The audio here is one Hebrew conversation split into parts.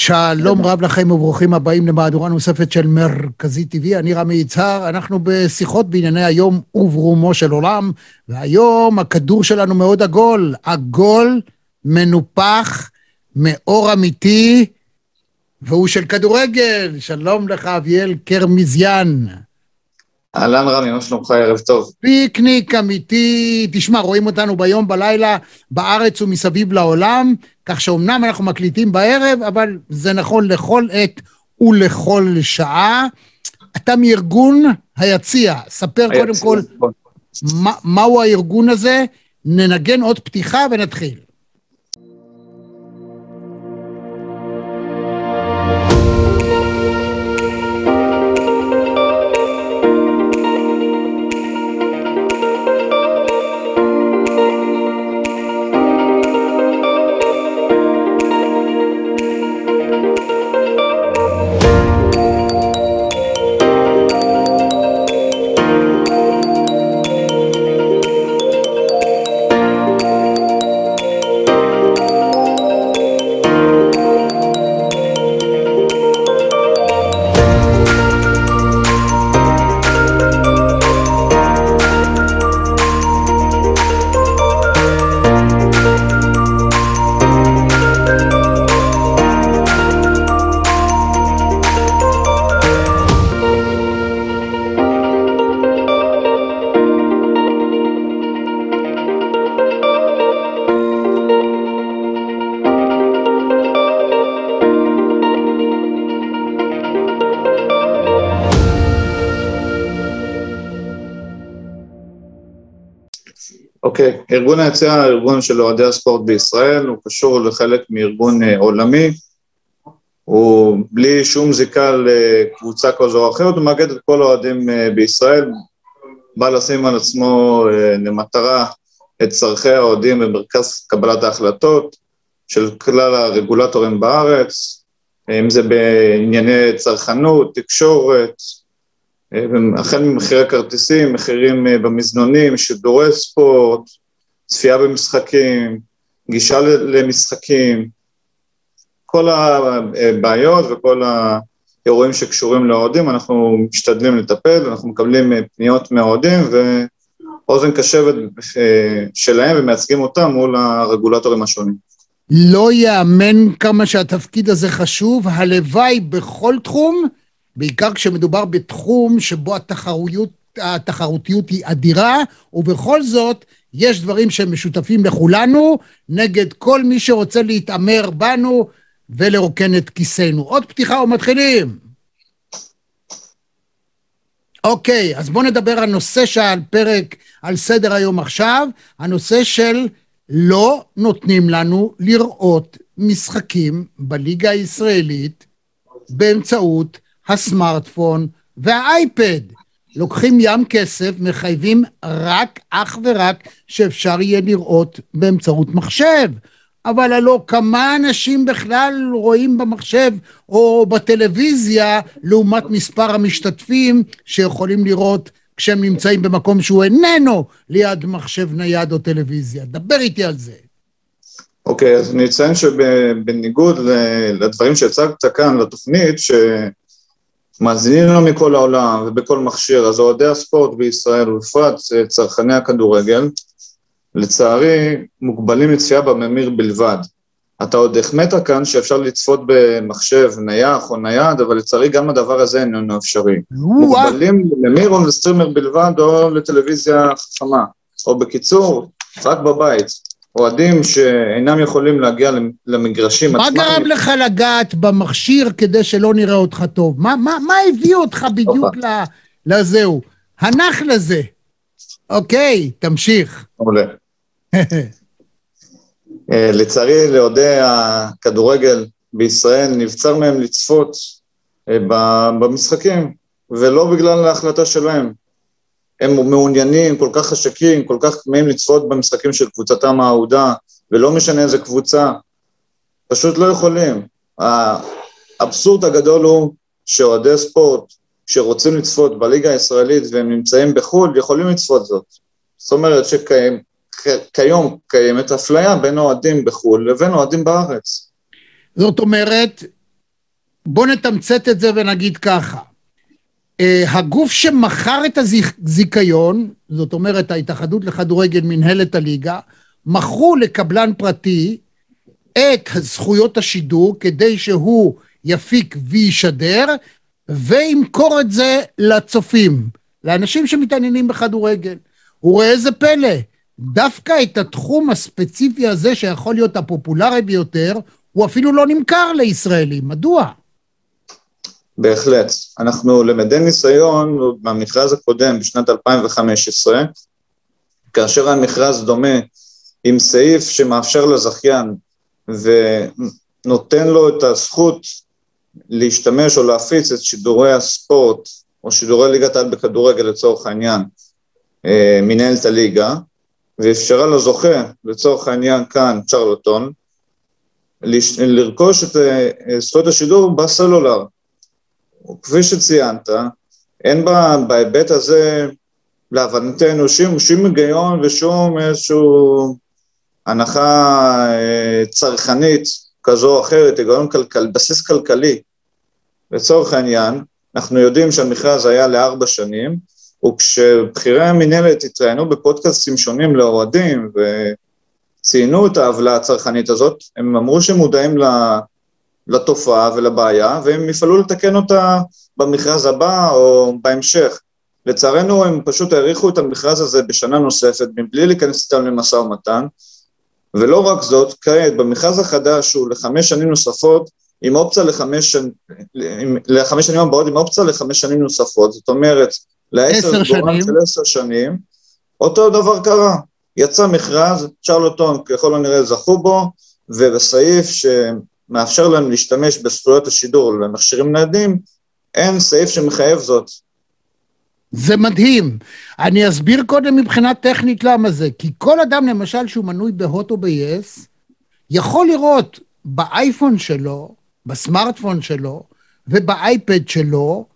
שלום רב לכם וברוכים הבאים למהדורה נוספת של מרכזי TV, אני רמי יצהר, אנחנו בשיחות בענייני היום וברומו של עולם, והיום הכדור שלנו מאוד עגול, עגול, מנופח, מאור אמיתי, והוא של כדורגל. שלום לך, אביאל קרמזיאן. אהלן רמי, מה שלומך? ערב טוב. פיקניק אמיתי, תשמע, רואים אותנו ביום, בלילה, בארץ ומסביב לעולם, כך שאומנם אנחנו מקליטים בערב, אבל זה נכון לכל עת ולכל שעה. אתה מארגון היציע, ספר היציע, קודם כל נכון. מה, מהו הארגון הזה, ננגן עוד פתיחה ונתחיל. ארגון הוא ארגון של אוהדי הספורט בישראל, הוא קשור לחלק מארגון אה, עולמי, הוא בלי שום זיקה לקבוצה כזו או אחרת, הוא מאגד את כל האוהדים אה, בישראל, בא לשים על עצמו אה, למטרה את צורכי האוהדים במרכז קבלת ההחלטות של כלל הרגולטורים בארץ, אם זה בענייני צרכנות, תקשורת, החל ממחירי כרטיסים, מחירים במזנונים, שידורי ספורט, צפייה במשחקים, גישה למשחקים, כל הבעיות וכל האירועים שקשורים לאוהדים, אנחנו משתדלים לטפל, אנחנו מקבלים פניות מהאוהדים ואוזן קשבת אה, שלהם ומייצגים אותם מול הרגולטורים השונים. לא ייאמן כמה שהתפקיד הזה חשוב, הלוואי בכל תחום בעיקר כשמדובר בתחום שבו התחרויות, התחרותיות היא אדירה, ובכל זאת, יש דברים שהם משותפים לכולנו, נגד כל מי שרוצה להתעמר בנו ולרוקן את כיסנו. עוד פתיחה ומתחילים. אוקיי, אז בואו נדבר על נושא שעל פרק, על סדר היום עכשיו, הנושא של לא נותנים לנו לראות משחקים בליגה הישראלית באמצעות הסמארטפון והאייפד. לוקחים ים כסף, מחייבים רק, אך ורק, שאפשר יהיה לראות באמצעות מחשב. אבל הלא כמה אנשים בכלל רואים במחשב או בטלוויזיה לעומת מספר המשתתפים שיכולים לראות כשהם נמצאים במקום שהוא איננו ליד מחשב נייד או טלוויזיה. דבר איתי על זה. אוקיי, okay, אז אני אציין שבניגוד לדברים שהצגת כאן לתוכנית, ש... מאזינים לנו מכל העולם ובכל מכשיר, אז אוהדי הספורט בישראל, ובפרט צרכני הכדורגל, לצערי מוגבלים לצפייה בממיר בלבד. אתה עוד החמאת כאן שאפשר לצפות במחשב נייח או נייד, אבל לצערי גם הדבר הזה איננו אפשרי. מוגבלים לממיר או לסטרימר בלבד או לטלוויזיה חכמה, או בקיצור, רק בבית. אוהדים שאינם יכולים להגיע למגרשים עצמם. מה גרם לך לגעת במכשיר כדי שלא נראה אותך טוב? מה, מה, מה הביא אותך בדיוק לזהו? הנח לזה. אוקיי, תמשיך. מעולה. אה, לצערי, לאוהדי הכדורגל בישראל נבצר מהם לצפות אה, במשחקים, ולא בגלל ההחלטה שלהם. הם מעוניינים, כל כך חשקים, כל כך כמהים לצפות במשחקים של קבוצתם האהודה, ולא משנה איזה קבוצה, פשוט לא יכולים. האבסורד הגדול הוא שאוהדי ספורט שרוצים לצפות בליגה הישראלית והם נמצאים בחו"ל, יכולים לצפות זאת. זאת אומרת שכיום קיימת אפליה בין אוהדים בחו"ל לבין אוהדים בארץ. זאת אומרת, בואו נתמצת את זה ונגיד ככה. אה, הגוף שמכר את הזיכיון, זאת אומרת ההתאחדות לכדורגל מנהלת הליגה, מכרו לקבלן פרטי את זכויות השידור כדי שהוא יפיק וישדר, וימכור את זה לצופים, לאנשים שמתעניינים בכדורגל. וראה איזה פלא, דווקא את התחום הספציפי הזה, שיכול להיות הפופולרי ביותר, הוא אפילו לא נמכר לישראלים. מדוע? בהחלט. אנחנו למדי ניסיון מהמכרז הקודם בשנת 2015, כאשר היה מכרז דומה עם סעיף שמאפשר לזכיין ונותן לו את הזכות להשתמש או להפיץ את שידורי הספורט או שידורי ליגת העל בכדורגל לצורך העניין, אה, מנהלת הליגה, ואפשרה לזוכה, לצורך העניין כאן, צ'רלטון, לרכוש את אה, זכויות השידור בסלולר. כפי שציינת, אין בה, בהיבט הזה, להבנתנו, שום, שום היגיון ושום איזשהו הנחה אה, צרכנית כזו או אחרת, היגיון כלכל, בסיס כלכלי. לצורך העניין, אנחנו יודעים שהמכרז היה לארבע שנים, וכשבכירי המינהלת התראיינו בפודקאסטים שונים לאוהדים וציינו את העוולה הצרכנית הזאת, הם אמרו שהם מודעים לתופעה ולבעיה, והם יפעלו לתקן אותה במכרז הבא או בהמשך. לצערנו הם פשוט האריכו את המכרז הזה בשנה נוספת, מבלי להיכנס איתם למשא ומתן, ולא רק זאת, כעת במכרז החדש הוא לחמש שנים נוספות, עם אופציה לחמש, שנים, לחמש שנים הבאות, עם אופציה לחמש שנים נוספות, זאת אומרת, לעשר שנים. של עשר שנים, אותו דבר קרה, יצא מכרז, צ'רלוטון ככל הנראה זכו בו, ובסעיף שמאפשר להם להשתמש בזכויות השידור למכשירים ניידים, אין סעיף שמחייב זאת. זה מדהים. אני אסביר קודם מבחינה טכנית למה זה. כי כל אדם, למשל, שהוא מנוי בהוט או ב-yes, יכול לראות באייפון שלו, בסמארטפון שלו ובאייפד שלו,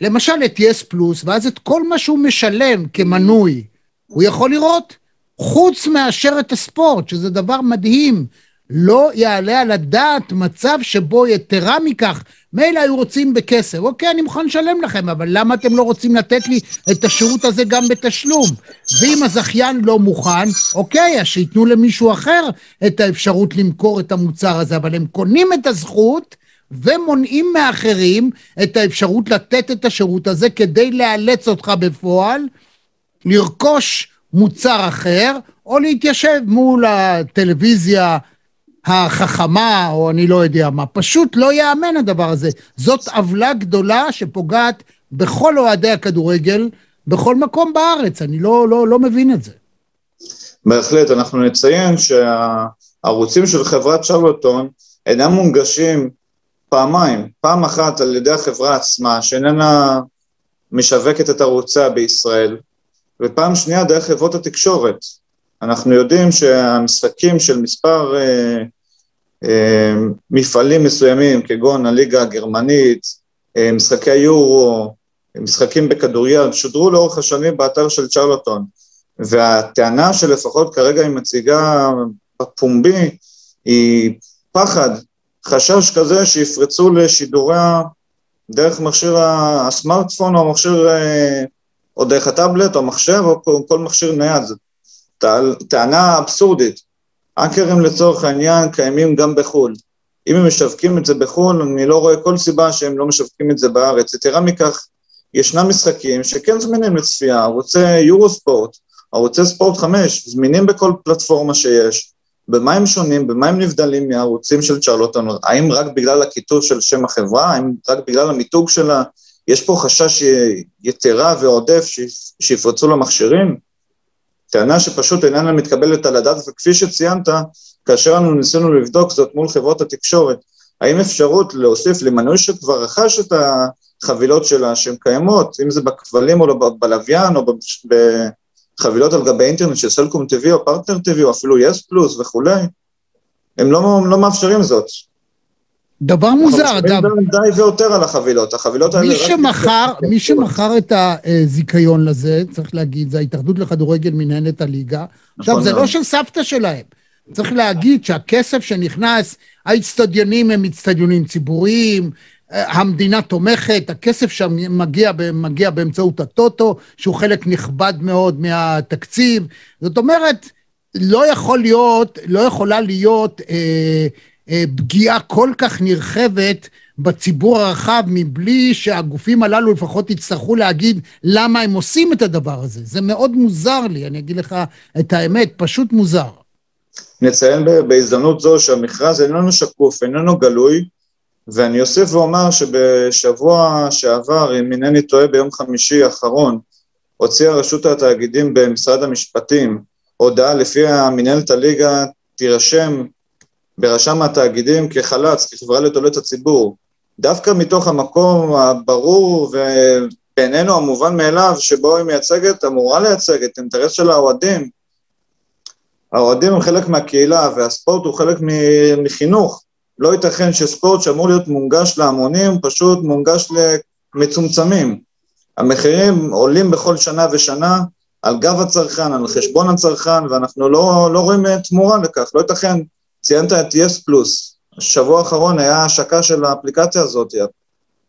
למשל את יס פלוס, ואז את כל מה שהוא משלם כמנוי, הוא יכול לראות, חוץ מאשר את הספורט, שזה דבר מדהים. לא יעלה על הדעת מצב שבו יתרה מכך, מילא היו רוצים בכסף, אוקיי, אני מוכן לשלם לכם, אבל למה אתם לא רוצים לתת לי את השירות הזה גם בתשלום? ואם הזכיין לא מוכן, אוקיי, אז שייתנו למישהו אחר את האפשרות למכור את המוצר הזה, אבל הם קונים את הזכות ומונעים מאחרים את האפשרות לתת את השירות הזה כדי לאלץ אותך בפועל לרכוש מוצר אחר, או להתיישב מול הטלוויזיה החכמה, או אני לא יודע מה. פשוט לא ייאמן הדבר הזה. זאת עוולה גדולה שפוגעת בכל אוהדי הכדורגל, בכל מקום בארץ. אני לא, לא, לא מבין את זה. בהחלט, אנחנו נציין שהערוצים של חברת שרלוטון אינם מונגשים פעמיים. פעם אחת על ידי החברה עצמה, שאיננה משווקת את ערוציה בישראל, ופעם שנייה דרך חברות התקשורת. אנחנו יודעים שהמשחקים של מספר אה, אה, מפעלים מסוימים, כגון הליגה הגרמנית, אה, משחקי יורו, משחקים בכדוריד, שודרו לאורך השנים באתר של צ'רלטון. והטענה שלפחות כרגע היא מציגה בפומבי, היא פחד, חשש כזה שיפרצו לשידוריה דרך מכשיר הסמארטפון או המכשיר, אה, או דרך הטאבלט או מחשב או כל מכשיר נייד. טענה אבסורדית. האקרים לצורך העניין קיימים גם בחו"ל. אם הם משווקים את זה בחו"ל, אני לא רואה כל סיבה שהם לא משווקים את זה בארץ. יתרה מכך, ישנם משחקים שכן זמינים לצפייה, ערוצי יורו ספורט, ערוצי ספורט 5, זמינים בכל פלטפורמה שיש. במה הם שונים, במה הם נבדלים מהערוצים של צ'רלוטון, האם רק בגלל הכיתוב של שם החברה, האם רק בגלל המיתוג שלה, יש פה חשש יתרה ועודף שיפרצו למכשירים? טענה שפשוט איננה מתקבלת על הדעת, וכפי שציינת, כאשר אנו ניסינו לבדוק זאת מול חברות התקשורת, האם אפשרות להוסיף למנוי שכבר רכש את החבילות שלה שהן קיימות, אם זה בכבלים או בלוויין או בחבילות על גבי אינטרנט של סלקום TV או פרטנר TV או אפילו יס פלוס וכולי, הם לא, לא מאפשרים זאת. דבר מוזר, אגב. די ויותר על החבילות, החבילות האלה... מי שמכר, מי שמכר את הזיכיון לזה, צריך להגיד, זה ההתאחדות לכדורגל מנהלת הליגה. עכשיו, זה לא של סבתא שלהם. צריך להגיד שהכסף שנכנס, האיצטדיונים הם איצטדיונים ציבוריים, המדינה תומכת, הכסף שם מגיע, מגיע באמצעות הטוטו, שהוא חלק נכבד מאוד מהתקציב. זאת אומרת, לא יכול להיות, לא יכולה להיות אה, אה, פגיעה כל כך נרחבת בציבור הרחב מבלי שהגופים הללו לפחות יצטרכו להגיד למה הם עושים את הדבר הזה. זה מאוד מוזר לי, אני אגיד לך את האמת, פשוט מוזר. נציין בהזדמנות זו שהמכרז איננו שקוף, איננו גלוי, ואני אוסיף ואומר שבשבוע שעבר, אם אינני טועה ביום חמישי האחרון, הוציאה רשות התאגידים במשרד המשפטים הודעה לפיה מנהלת הליגה תירשם ברשם התאגידים כחל"צ, כחברה לתועלת הציבור. דווקא מתוך המקום הברור ובינינו המובן מאליו שבו היא מייצגת, אמורה לייצג את האינטרס של האוהדים. האוהדים הם חלק מהקהילה והספורט הוא חלק מחינוך. לא ייתכן שספורט שאמור להיות מונגש להמונים, פשוט מונגש למצומצמים. המחירים עולים בכל שנה ושנה על גב הצרכן, על חשבון הצרכן, ואנחנו לא, לא רואים תמורה לכך. לא ייתכן, ציינת את יס פלוס, השבוע האחרון היה השקה של האפליקציה הזאת.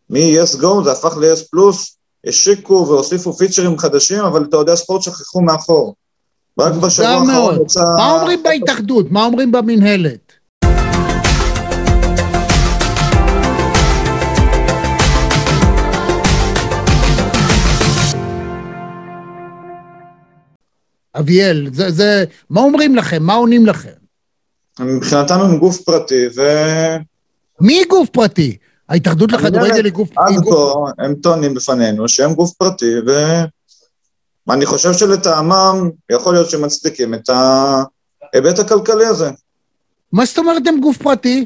מ-yes go זה הפך ל-yes פלוס, השיקו והוסיפו פיצ'רים חדשים, אבל אתה יודע, ספורט שכחו מאחור. רק בשבוע האחרון יצא... מה אומרים בהתאחדות? מה אומרים במינהלת? אביאל, זה, זה, מה אומרים לכם? מה עונים לכם? מבחינתם הם גוף פרטי, ו... מי גוף פרטי? ההתאחדות לכדורגל היא גוף... עד כה הם טוענים בפנינו שהם גוף פרטי, ואני חושב שלטעמם יכול להיות שמצדיקים את ההיבט הכלכלי הזה. מה זאת אומרת הם גוף פרטי?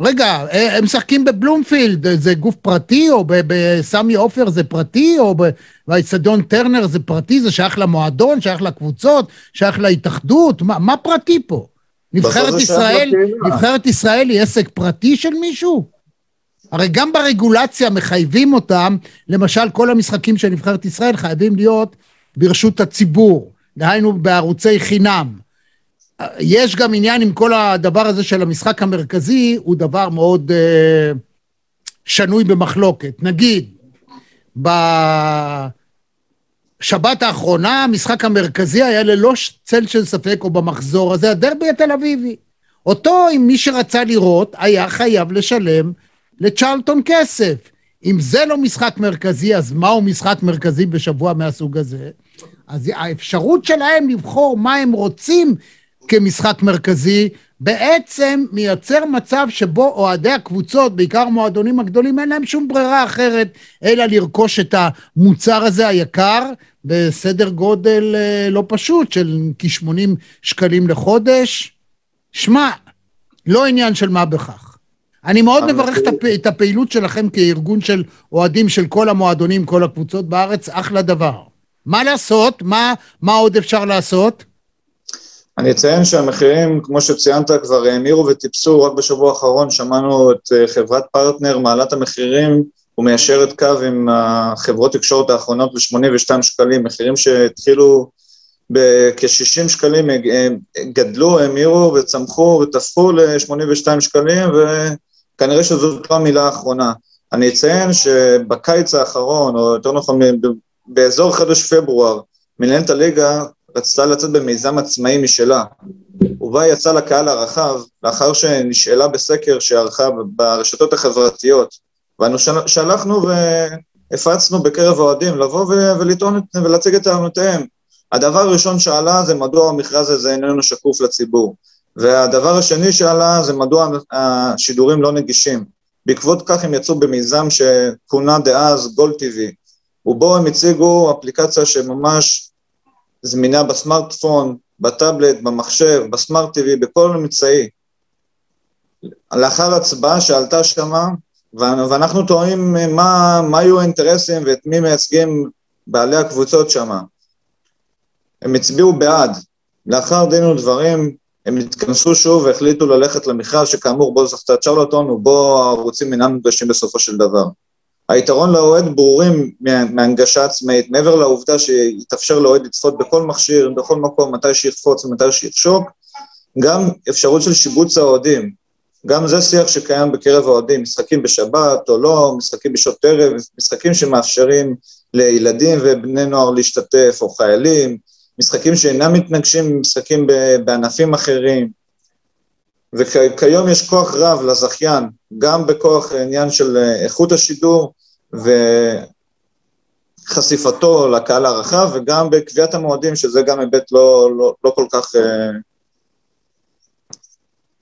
רגע, אה, הם משחקים בבלומפילד, זה גוף פרטי, או בסמי עופר זה פרטי, או באיצטדיון טרנר זה פרטי, זה שייך למועדון, שייך לקבוצות, שייך להתאחדות, מה, מה פרטי פה? נבחרת ישראל, נבחרת ישראל היא עסק פרטי של מישהו? הרי גם ברגולציה מחייבים אותם, למשל כל המשחקים של נבחרת ישראל חייבים להיות ברשות הציבור, דהיינו בערוצי חינם. יש גם עניין עם כל הדבר הזה של המשחק המרכזי, הוא דבר מאוד uh, שנוי במחלוקת. נגיד, בשבת האחרונה המשחק המרכזי היה ללא צל של ספק, או במחזור הזה, הדרבי התל אביבי. אותו, אם מי שרצה לראות, היה חייב לשלם לצ'רלטון כסף. אם זה לא משחק מרכזי, אז מהו משחק מרכזי בשבוע מהסוג הזה? אז האפשרות שלהם לבחור מה הם רוצים כמשחק מרכזי, בעצם מייצר מצב שבו אוהדי הקבוצות, בעיקר המועדונים הגדולים, אין להם שום ברירה אחרת אלא לרכוש את המוצר הזה היקר בסדר גודל אה, לא פשוט של כ-80 שקלים לחודש. שמע, לא עניין של מה בכך. אני מאוד מברך את הפעילות שלכם כארגון של אוהדים של כל המועדונים, כל הקבוצות בארץ, אחלה דבר. מה לעשות? מה, מה עוד אפשר לעשות? אני אציין שהמחירים, כמו שציינת, כבר האמירו וטיפסו, רק בשבוע האחרון שמענו את אה, חברת פרטנר, מעלת המחירים ומיישרת קו עם החברות תקשורת האחרונות ב-82 שקלים, מחירים שהתחילו בכ-60 שקלים, אה, גדלו, האמירו וצמחו ותפחו ל-82 שקלים, וכנראה שזאת לא המילה האחרונה. אני אציין שבקיץ האחרון, או יותר נכון באזור חודש פברואר, מנהלת הליגה רצתה לצאת במיזם עצמאי משלה, ובה יצאה לקהל הרחב לאחר שנשאלה בסקר שערכה ברשתות החברתיות, ואנו שלחנו והפצנו בקרב האוהדים לבוא ולטעון ולהציג את טענותיהם. הדבר הראשון שעלה זה מדוע המכרז הזה איננו שקוף לציבור, והדבר השני שעלה זה מדוע השידורים לא נגישים. בעקבות כך הם יצאו במיזם שכונה דאז גולד טיווי, ובו הם הציגו אפליקציה שממש זמינה בסמארטפון, בטאבלט, במחשב, בסמארט TV, בכל אמצעי. לאחר הצבעה שעלתה שמה, ואנחנו טועים מה, מה היו האינטרסים ואת מי מייצגים בעלי הקבוצות שמה. הם הצביעו בעד. לאחר דין ודברים, הם התכנסו שוב והחליטו ללכת למכרז שכאמור בו זכתה צ'רלטון ובו הערוצים אינם נפגשים בסופו של דבר. היתרון לאוהד ברורים מהנגשה עצמאית, מעבר לעובדה שיתאפשר לאוהד לצפות בכל מכשיר, בכל מקום, מתי שיחפוץ ומתי שיחשוק, גם אפשרות של שיבוץ האוהדים, גם זה שיח שקיים בקרב האוהדים, משחקים בשבת או לא, משחקים בשעות ערב, משחקים שמאפשרים לילדים ובני נוער להשתתף, או חיילים, משחקים שאינם מתנגשים משחקים בענפים אחרים. וכיום יש כוח רב לזכיין, גם בכוח עניין של איכות השידור וחשיפתו לקהל הרחב, וגם בקביעת המועדים, שזה גם היבט לא, לא, לא כל כך, אה,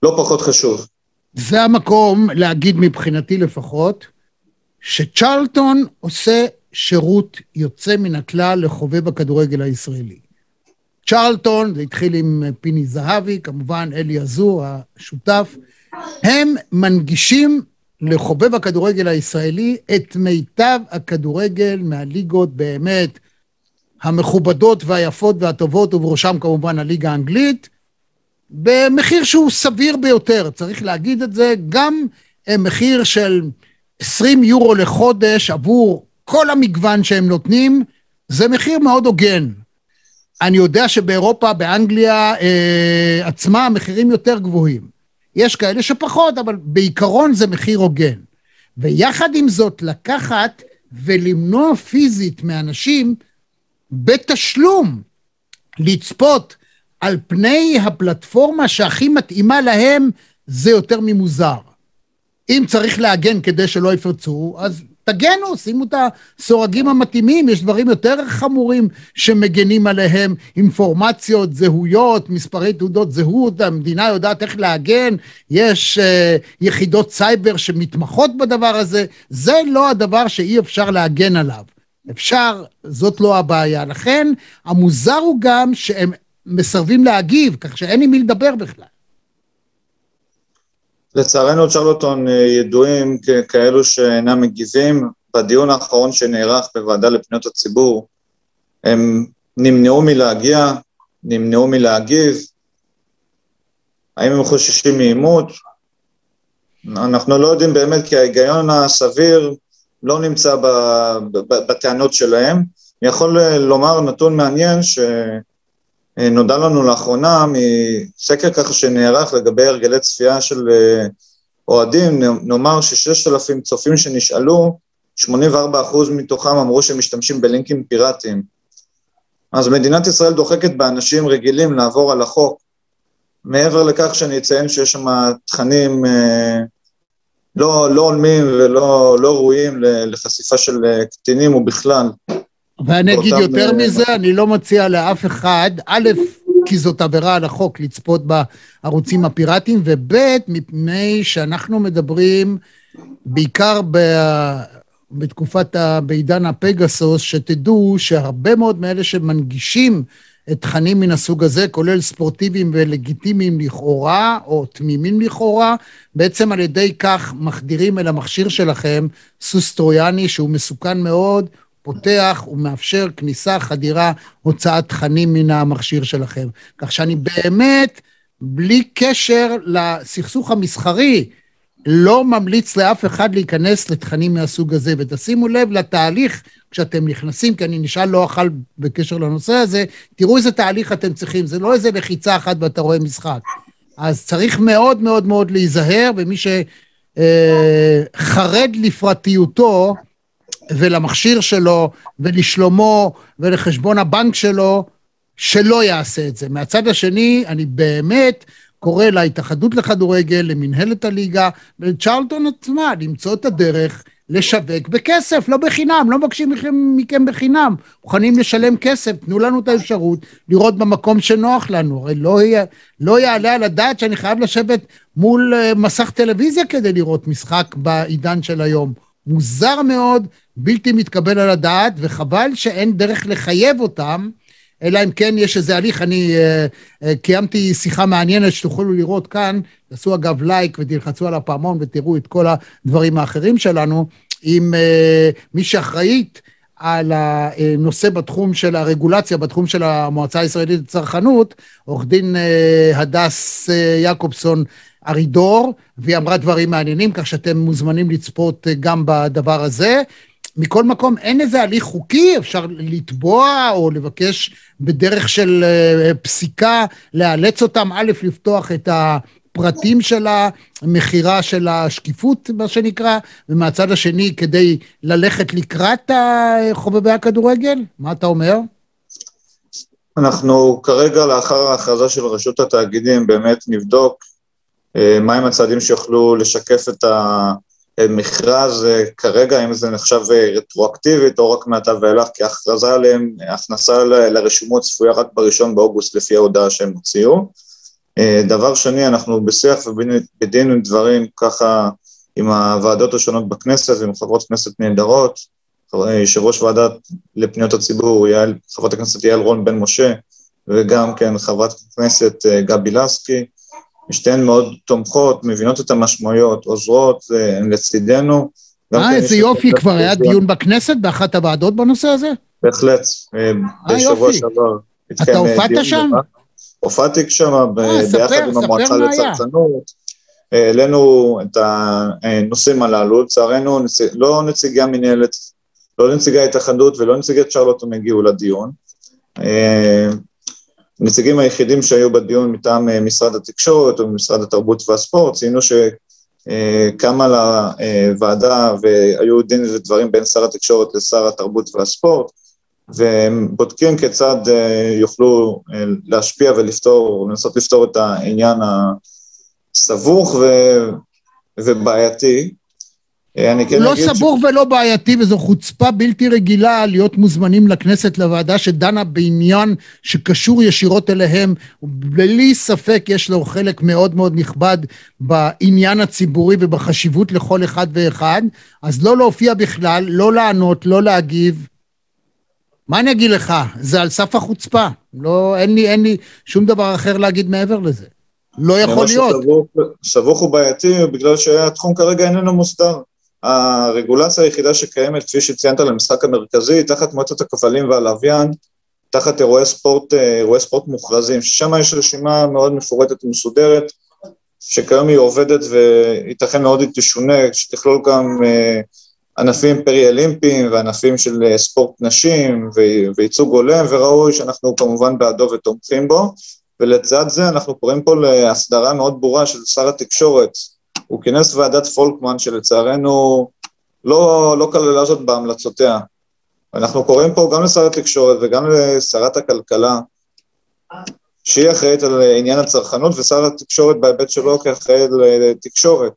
לא פחות חשוב. זה המקום להגיד מבחינתי לפחות, שצ'רלטון עושה שירות יוצא מן הכלל לחובב הכדורגל הישראלי. צ'רלטון, זה התחיל עם פיני זהבי, כמובן אלי עזור, השותף, הם מנגישים לחובב הכדורגל הישראלי את מיטב הכדורגל מהליגות באמת המכובדות והיפות והטובות, ובראשם כמובן הליגה האנגלית, במחיר שהוא סביר ביותר, צריך להגיד את זה, גם מחיר של 20 יורו לחודש עבור כל המגוון שהם נותנים, זה מחיר מאוד הוגן. אני יודע שבאירופה, באנגליה אה, עצמה, המחירים יותר גבוהים. יש כאלה שפחות, אבל בעיקרון זה מחיר הוגן. ויחד עם זאת, לקחת ולמנוע פיזית מאנשים בתשלום לצפות על פני הפלטפורמה שהכי מתאימה להם, זה יותר ממוזר. אם צריך להגן כדי שלא יפרצו, אז תגנו, שימו את הסורגים המתאימים, יש דברים יותר חמורים שמגנים עליהם, אינפורמציות, זהויות, מספרי תעודות זהות, המדינה יודעת איך להגן, יש uh, יחידות סייבר שמתמחות בדבר הזה, זה לא הדבר שאי אפשר להגן עליו. אפשר, זאת לא הבעיה. לכן, המוזר הוא גם שהם מסרבים להגיב, כך שאין עם מי לדבר בכלל. לצערנו צ'רלוטון אה, ידועים ככאלו שאינם מגיבים. בדיון האחרון שנערך בוועדה לפניות הציבור, הם נמנעו מלהגיע, נמנעו מלהגיב. האם הם חוששים מעימות? אנחנו לא יודעים באמת, כי ההיגיון הסביר לא נמצא בטענות שלהם. אני יכול לומר נתון מעניין, ש... אה, נודע לנו לאחרונה מסקר ככה שנערך לגבי הרגלי צפייה של אה, אוהדים, נאמר שששת אלפים צופים שנשאלו, 84% מתוכם אמרו שהם משתמשים בלינקים פיראטיים. אז מדינת ישראל דוחקת באנשים רגילים לעבור על החוק. מעבר לכך שאני אציין שיש שם תכנים אה, לא, לא הולמים ולא לא ראויים לחשיפה של קטינים ובכלל. ואני אגיד יותר מזה, אני לא מציע לאף אחד, א', כי זאת עבירה על החוק לצפות בערוצים הפיראטיים, וב', מפני שאנחנו מדברים בעיקר ב... בתקופת, ה... בעידן הפגסוס, שתדעו שהרבה מאוד מאלה שמנגישים את תכנים מן הסוג הזה, כולל ספורטיביים ולגיטימיים לכאורה, או תמימים לכאורה, בעצם על ידי כך מחדירים אל המכשיר שלכם סוס טרויאני שהוא מסוכן מאוד, פותח ומאפשר כניסה, חדירה, הוצאת תכנים מן המכשיר שלכם. כך שאני באמת, בלי קשר לסכסוך המסחרי, לא ממליץ לאף אחד להיכנס לתכנים מהסוג הזה. ותשימו לב לתהליך כשאתם נכנסים, כי אני נשאל לא אכל בקשר לנושא הזה, תראו איזה תהליך אתם צריכים, זה לא איזה לחיצה אחת ואתה רואה משחק. אז צריך מאוד מאוד מאוד להיזהר, ומי שחרד אה, לפרטיותו, ולמכשיר שלו, ולשלומו, ולחשבון הבנק שלו, שלא יעשה את זה. מהצד השני, אני באמת קורא להתאחדות לכדורגל, למנהלת הליגה, ולצ'רלטון עצמה, למצוא את הדרך לשווק בכסף, לא בחינם, לא מבקשים מכם, מכם בחינם. מוכנים לשלם כסף, תנו לנו את האפשרות לראות במקום שנוח לנו. הרי לא, לא יעלה על הדעת שאני חייב לשבת מול אה, מסך טלוויזיה כדי לראות משחק בעידן של היום. מוזר מאוד, בלתי מתקבל על הדעת, וחבל שאין דרך לחייב אותם, אלא אם כן יש איזה הליך. אני uh, uh, קיימתי שיחה מעניינת שתוכלו לראות כאן, תעשו אגב לייק ותלחצו על הפעמון ותראו את כל הדברים האחרים שלנו, עם uh, מי שאחראית על הנושא בתחום של הרגולציה, בתחום של המועצה הישראלית לצרכנות, עורך דין הדס יעקובסון ארידור, והיא אמרה דברים מעניינים, כך שאתם מוזמנים לצפות גם בדבר הזה. מכל מקום, אין איזה הליך חוקי, אפשר לתבוע או לבקש בדרך של אה, פסיקה, לאלץ אותם, א', לפתוח את הפרטים של המכירה של השקיפות, מה שנקרא, ומהצד השני, כדי ללכת לקראת חובבי הכדורגל? מה אתה אומר? אנחנו כרגע, לאחר ההכרזה של רשות התאגידים, באמת נבדוק אה, מהם הצעדים שיוכלו לשקף את המכרז אה, כרגע, אם זה נחשב אה, רטרואקטיבית או רק מעתה ואילך, כי ההכרזה עליהם, הכנסה לרשומות צפויה רק בראשון באוגוסט לפי ההודעה שהם הוציאו. דבר שני, אנחנו בשיח ובדין ודברים ככה עם הוועדות השונות בכנסת ועם חברות כנסת נהדרות, יושב ראש ועדת לפניות הציבור, חברת הכנסת יעל רון בן משה, וגם כן חברת הכנסת גבי לסקי, שתיהן מאוד תומכות, מבינות את המשמעויות, עוזרות לצידנו. אה, איזה יופי, כבר היה דיון בכנסת באחת הוועדות בנושא הזה? בהחלט, אה, בשבוע שעבר. אתה הופעת שם? הופעתי שם אה, ביחד עם המועצה לצרכנות. העלינו את הנושאים הללו, לצערנו לא נציגי המנהלת, לא נציגי ההתאחדות ולא נציגי צ'רלוטון הגיעו לדיון. הנציגים היחידים שהיו בדיון מטעם אה, משרד התקשורת או משרד התרבות והספורט ציינו שקמה לוועדה והיו דין ודברים בין שר התקשורת לשר התרבות והספורט והם בודקים כיצד אה, יוכלו אה, להשפיע ולפתור, לנסות לפתור את העניין הסבוך ו... ובעייתי אני כן לא סבוך ש... ולא בעייתי, וזו חוצפה בלתי רגילה להיות מוזמנים לכנסת לוועדה שדנה בעניין שקשור ישירות אליהם. בלי ספק יש לו חלק מאוד מאוד נכבד בעניין הציבורי ובחשיבות לכל אחד ואחד, אז לא להופיע בכלל, לא לענות, לא להגיב. מה אני אגיד לך? זה על סף החוצפה. לא, אין לי, אין לי שום דבר אחר להגיד מעבר לזה. לא יכול להיות. סבוך ובעייתי בגלל שהתחום כרגע איננו מוסדר. הרגולציה היחידה שקיימת, כפי שציינת, למשחק המרכזי, תחת מועצת הכבלים והלוויין, תחת אירועי ספורט, אה, אירועי ספורט מוכרזים, ששם יש רשימה מאוד מפורטת ומסודרת, שכיום היא עובדת וייתכן מאוד היא תשונה, שתכלול גם אה, ענפים פרי-אלימפיים וענפים של אה, ספורט נשים וייצוג הולם וראוי שאנחנו כמובן בעדו ותומכים בו, ולצד זה אנחנו קוראים פה להסדרה מאוד ברורה של שר התקשורת, הוא כינס ועדת פולקמן שלצערנו לא, לא כללה זאת בהמלצותיה. אנחנו קוראים פה גם לשר התקשורת וגם לשרת הכלכלה, שהיא אחראית על עניין הצרכנות, ושר התקשורת בהיבט שלו כאחראי לתקשורת.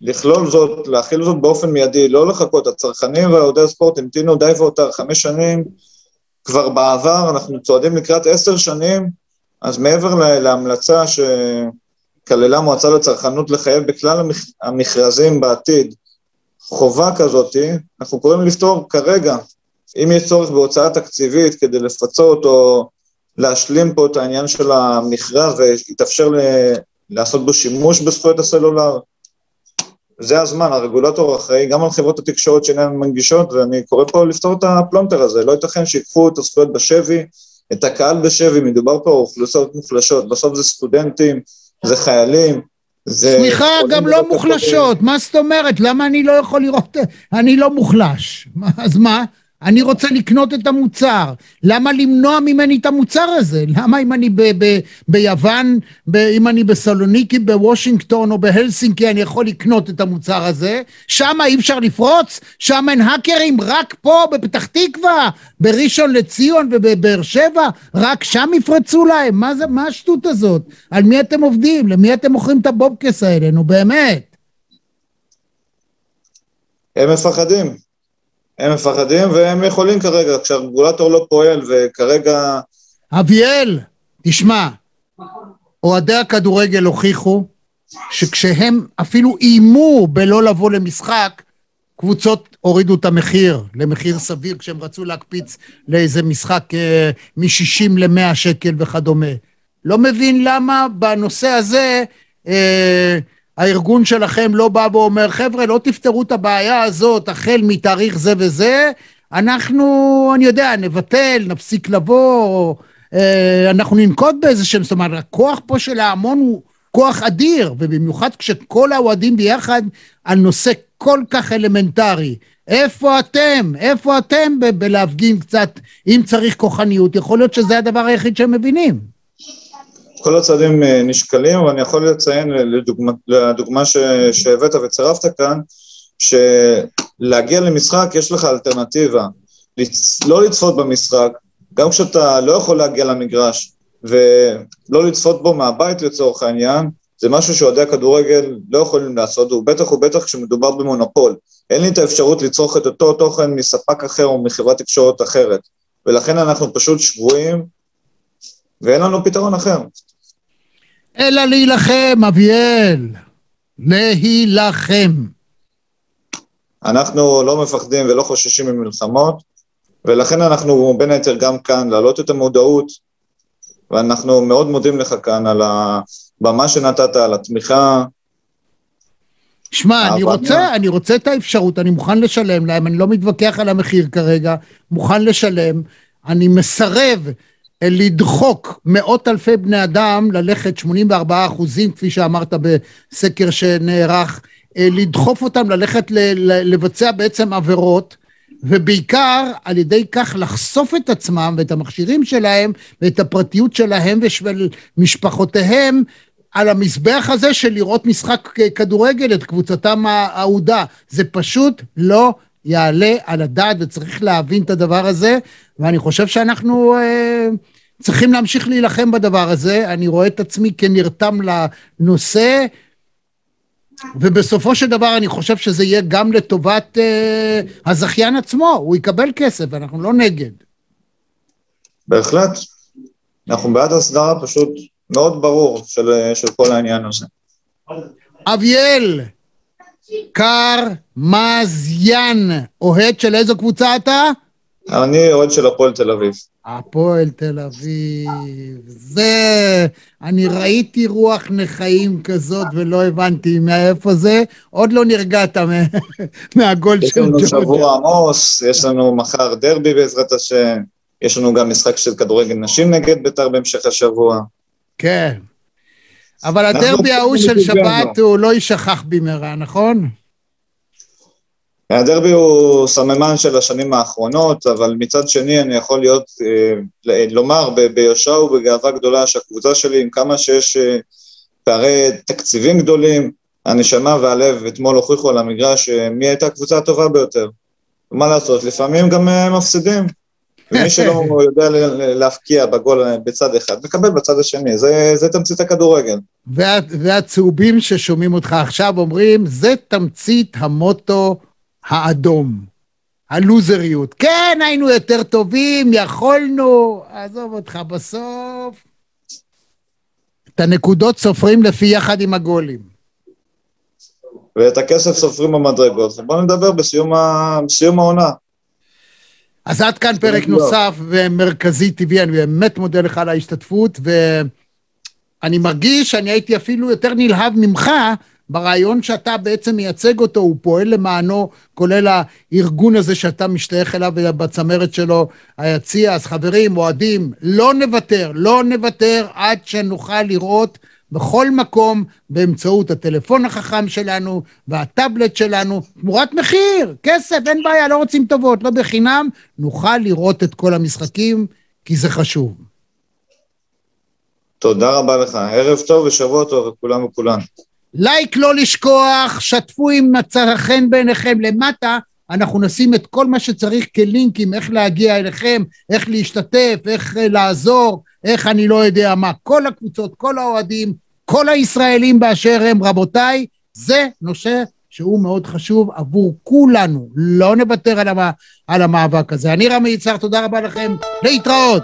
לכלול זאת, להכיל זאת באופן מיידי, לא לחכות, הצרכנים ואוהדי הספורט המתינו די והותר חמש שנים, כבר בעבר, אנחנו צועדים לקראת עשר שנים, אז מעבר להמלצה ש... כללה מועצה לצרכנות לחייב בכלל המכרזים בעתיד. חובה כזאתי, אנחנו קוראים לפתור כרגע, אם יש צורך בהוצאה תקציבית כדי לפצות או להשלים פה את העניין של המכרז ויתאפשר לעשות בו שימוש בזכויות הסלולר, זה הזמן, הרגולטור אחראי גם על חברות התקשורת שאינן מנגישות, ואני קורא פה לפתור את הפלונטר הזה, לא ייתכן שיקחו את הזכויות בשבי, את הקהל בשבי, מדובר פה על אוכלוסיות מוחלשות, בסוף זה סטודנטים, זה חיילים, זה... סליחה, גם לא מוחלשות, מה זאת אומרת? למה אני לא יכול לראות... אני לא מוחלש. אז מה? אני רוצה לקנות את המוצר. למה למנוע ממני את המוצר הזה? למה אם אני ב- ב- ביוון, ב- אם אני בסלוניקי, בוושינגטון או בהלסינקי, אני יכול לקנות את המוצר הזה? שם אי אפשר לפרוץ? שם אין האקרים? רק פה, בפתח תקווה, בראשון לציון ובבאר שבע? רק שם יפרצו להם? מה זה, מה השטות הזאת? על מי אתם עובדים? למי אתם מוכרים את הבובקס האלה? נו באמת. הם מפחדים. הם מפחדים והם יכולים כרגע, כשהרגולטור לא פועל וכרגע... אביאל, תשמע, אוהדי הכדורגל הוכיחו שכשהם אפילו איימו בלא לבוא למשחק, קבוצות הורידו את המחיר למחיר סביר כשהם רצו להקפיץ לאיזה משחק אה, מ-60 ל-100 שקל וכדומה. לא מבין למה בנושא הזה אה, הארגון שלכם לא בא ואומר, חבר'ה, לא תפתרו את הבעיה הזאת החל מתאריך זה וזה, אנחנו, אני יודע, נבטל, נפסיק לבוא, אה, אנחנו ננקוט באיזה שהם, זאת אומרת, הכוח פה של ההמון הוא כוח אדיר, ובמיוחד כשכל האוהדים ביחד על נושא כל כך אלמנטרי. איפה אתם? איפה אתם ב- בלהפגין קצת, אם צריך כוחניות? יכול להיות שזה הדבר היחיד שהם מבינים. כל הצעדים אה, נשקלים, ואני יכול לציין לדוגמה, לדוגמה ש, שהבאת וצירפת כאן, שלהגיע למשחק יש לך אלטרנטיבה. לצ... לא לצפות במשחק, גם כשאתה לא יכול להגיע למגרש, ולא לצפות בו מהבית לצורך העניין, זה משהו שאוהדי הכדורגל לא יכולים לעשות, ובטח ובטח כשמדובר במונופול. אין לי את האפשרות לצרוך את אותו תוכן מספק אחר או מחברת תקשורת אחרת, ולכן אנחנו פשוט שבויים, ואין לנו פתרון אחר. אלא להילחם, אביאל. להילחם. אנחנו לא מפחדים ולא חוששים ממלחמות, ולכן אנחנו בין היתר גם כאן להעלות את המודעות, ואנחנו מאוד מודים לך כאן על הבמה שנתת, על התמיכה. שמע, אני רוצה, אני רוצה את האפשרות, אני מוכן לשלם להם, אני לא מתווכח על המחיר כרגע, מוכן לשלם, אני מסרב לדחוק מאות אלפי בני אדם ללכת 84 אחוזים, כפי שאמרת בסקר שנערך, לדחוף אותם ללכת לבצע בעצם עבירות, ובעיקר על ידי כך לחשוף את עצמם ואת המכשירים שלהם ואת הפרטיות שלהם ושל משפחותיהם על המזבח הזה של לראות משחק כדורגל את קבוצתם האהודה. זה פשוט לא יעלה על הדעת וצריך להבין את הדבר הזה, ואני חושב שאנחנו אה, צריכים להמשיך להילחם בדבר הזה. אני רואה את עצמי כנרתם לנושא, ובסופו של דבר אני חושב שזה יהיה גם לטובת אה, הזכיין עצמו, הוא יקבל כסף, אנחנו לא נגד. בהחלט. אנחנו בעד הסדרה פשוט מאוד ברור של, של כל העניין הזה. אביאל, קרמזיאן, אוהד של איזו קבוצה אתה? אני אוהד של הפועל תל אביב. הפועל תל אביב, זה... אני ראיתי רוח נכאים כזאת ולא הבנתי מאיפה זה, עוד לא נרגעת מהגול של ג'ורג'ה. יש לנו שבוע עמוס, יש לנו מחר דרבי בעזרת השם, יש לנו גם משחק של כדורגל נשים נגד בית"ר בהמשך השבוע. כן. אבל הדרבי ההוא של שבת הוא לא יישכח במהרה, נכון? הדרבי הוא סממן של השנים האחרונות, אבל מצד שני אני יכול להיות, אה, לומר ביושרה ובגאווה גדולה שהקבוצה שלי, עם כמה שיש אה, פערי תקציבים גדולים, הנשמה והלב אתמול הוכיחו על המגרש אה, מי הייתה הקבוצה הטובה ביותר. ומה לעשות, לפעמים גם מפסידים. ומי שלא יודע להפקיע בגול בצד אחד, מקבל בצד השני, זה, זה תמצית הכדורגל. וה, והצהובים ששומעים אותך עכשיו אומרים, זה תמצית המוטו האדום, הלוזריות. כן, היינו יותר טובים, יכולנו, עזוב אותך, בסוף את הנקודות סופרים לפי יחד עם הגולים. ואת הכסף סופרים במדרגות. בואו נדבר בסיום, ה... בסיום העונה. אז עד כאן פרק נוסף ומרכזי טבעי, אני באמת מודה לך על ההשתתפות, ואני מרגיש שאני הייתי אפילו יותר נלהב ממך ברעיון שאתה בעצם מייצג אותו, הוא פועל למענו, כולל הארגון הזה שאתה משתייך אליו ובצמרת שלו היציע. אז חברים, אוהדים, לא נוותר, לא נוותר עד שנוכל לראות בכל מקום באמצעות הטלפון החכם שלנו והטאבלט שלנו, תמורת מחיר, כסף, אין בעיה, לא רוצים טובות, לא בחינם, נוכל לראות את כל המשחקים, כי זה חשוב. תודה רבה לך, ערב טוב ושבוע טוב לכולם וכולן. לייק לא לשכוח, שתפו אם מצא חן בעיניכם למטה, אנחנו נשים את כל מה שצריך כלינקים, איך להגיע אליכם, איך להשתתף, איך לעזור, איך אני לא יודע מה. כל הקבוצות, כל האוהדים, כל הישראלים באשר הם, רבותיי, זה נושא שהוא מאוד חשוב עבור כולנו. לא נוותר על, המ... על המאבק הזה. אני רמי יצהר, תודה רבה לכם, להתראות.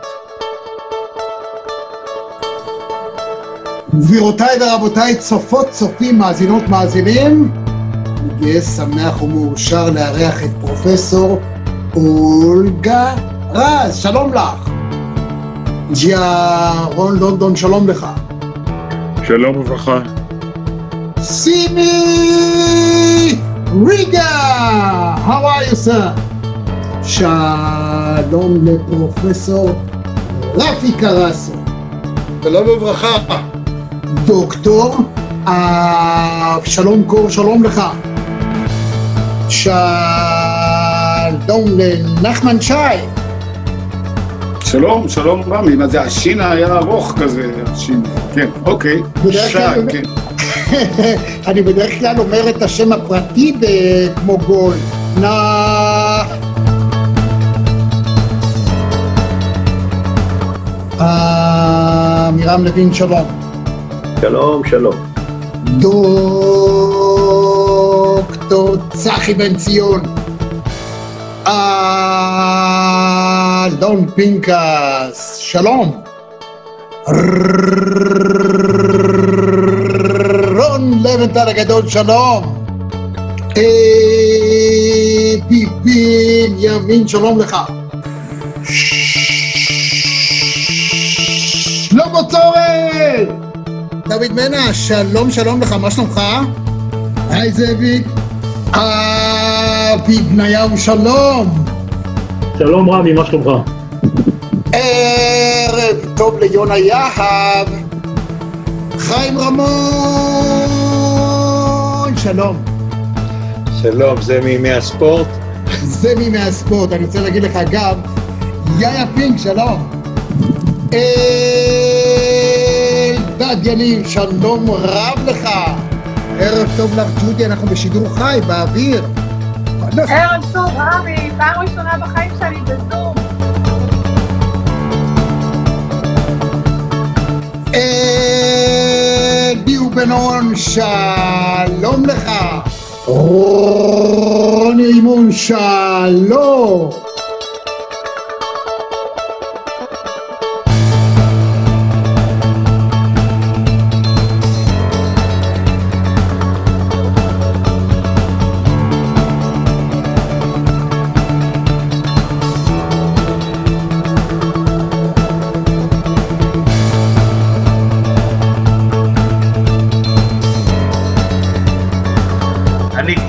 גבירותיי ורבותיי, צופות, צופים, מאזינות, מאזינים, אני גאה, שמח ומאושר לארח את פרופסור אולגה רז, שלום לך. ג'יה רון לונדון, שלום לך. שלום וברכה. סימי ריגה, how are you sir? שלום לפרופסור רפי קרסו. שלום וברכה. דוקטור אבשלום קור, שלום לך. שלום לנחמן שי. שלום, שלום רמי, מה זה, השין היה ארוך כזה, השין, כן, אוקיי, שי, כן. אני בדרך כלל אומר את השם הפרטי כמו גול. נח... אה, מירם לוין, שלום. שלום, שלום. דוקטור צחי בן ציון. אלון פינקס, שלום. רון לבנטל הגדול, שלום. אה, ביבין ימין, שלום לך. שלמה צורן! דוד מנע, שלום שלום לך, מה שלומך? היי זאביק. אבי בניהו, שלום. שלום רמי, מה שלומך? ערב טוב ליונה יהב. חיים רמון, שלום. שלום, זה מימי הספורט. זה מי מהספורט, אני רוצה להגיד לך אגב, יאיה פינק, שלום. אלדד יניב, שלום רב לך. ערב טוב לך, ג'ודי, אנחנו בשידור חי, באוויר. ערב טוב, רמי, פעם ראשונה בחיים שלי בזום. אלי בן-און, שלום לך. רוני רימון, שלום.